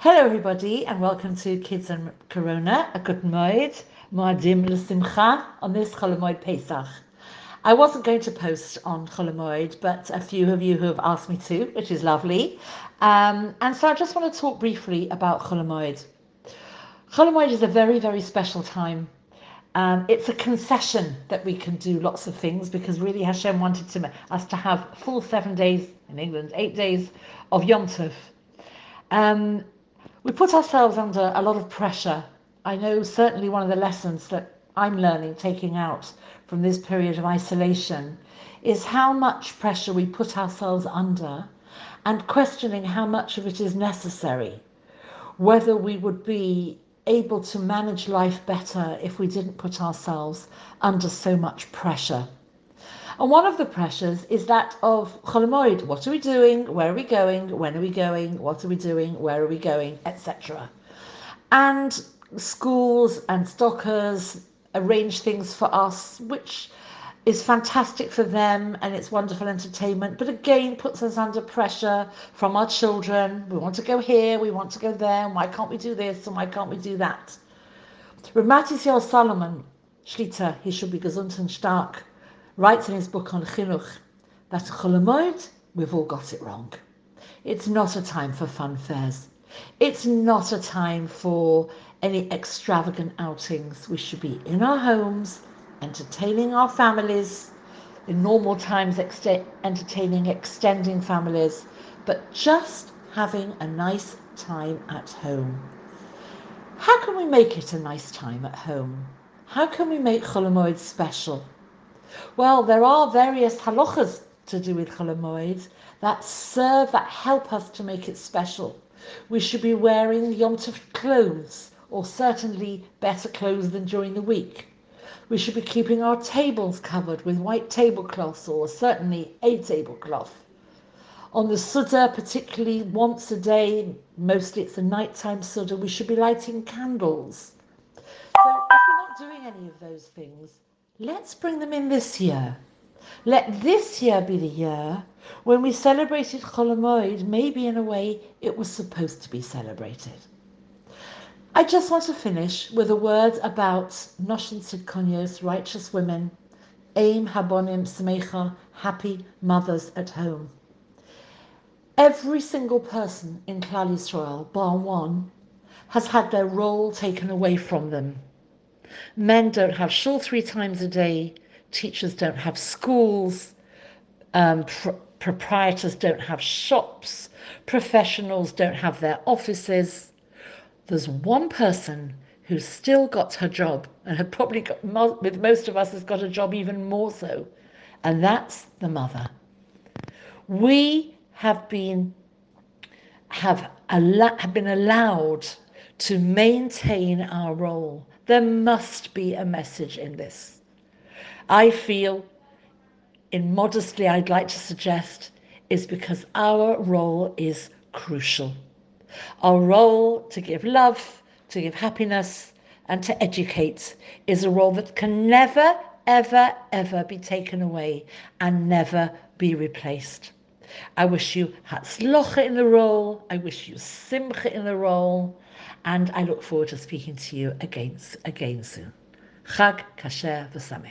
Hello, everybody, and welcome to Kids and Corona, a good moed, Moadim L'Simcha, on this Cholamoid Pesach. I wasn't going to post on Cholamoid, but a few of you have asked me to, which is lovely. Um, and so I just want to talk briefly about Cholamoid. Cholamoid is a very, very special time. Um, it's a concession that we can do lots of things because really Hashem wanted to, us to have full seven days in England, eight days of Yom Tov. Um, we put ourselves under a lot of pressure. I know certainly one of the lessons that I'm learning, taking out from this period of isolation, is how much pressure we put ourselves under and questioning how much of it is necessary. Whether we would be able to manage life better if we didn't put ourselves under so much pressure. And one of the pressures is that of Cholamoid. What are we doing? Where are we going? When are we going? What are we doing? Where are we going? Etc. And schools and stockers arrange things for us, which is fantastic for them and it's wonderful entertainment, but again puts us under pressure from our children. We want to go here, we want to go there, and why can't we do this and why can't we do that? Rav Mattis Salomon, Shlita, he should be gesund stark, writes in his book on Chinuch that Cholamoid, we've all got it wrong. It's not a time for fun fairs. It's not a time for any extravagant outings. We should be in our homes, entertaining our families, in normal times, ex- entertaining extending families, but just having a nice time at home. How can we make it a nice time at home? How can we make Cholamoid special? Well, there are various halachas to do with Cholamoid that serve, that help us to make it special. We should be wearing Yom Tov clothes, or certainly better clothes than during the week. We should be keeping our tables covered with white tablecloths, or certainly a tablecloth. On the Suda, particularly once a day, mostly it's a nighttime Suda, we should be lighting candles. So if we're not doing any of those things, let's bring them in this year. Let this year be the year when we celebrated Cholamoid, maybe in a way it was supposed to be celebrated. I just want to finish with a word about Noshin Sidkonyos, righteous women, Aim Habonim Smecha, happy mothers at home. Every single person in Klal Yisrael, bar one, has had their role taken away from them Men don't have shul three times a day. Teachers don't have schools. Um, pr- proprietors don't have shops. Professionals don't have their offices. There's one person who's still got her job and had probably got, with most of us, has got a job even more so, and that's the mother. We have been have, have been allowed to maintain our role there must be a message in this. I feel, in modestly, I'd like to suggest, is because our role is crucial. Our role to give love, to give happiness, and to educate is a role that can never, ever, ever be taken away and never be replaced. I wish you hatzlocha in the role. I wish you simcha in the role and I look forward to speaking to you again, again soon. Chag Kasher V'Samech.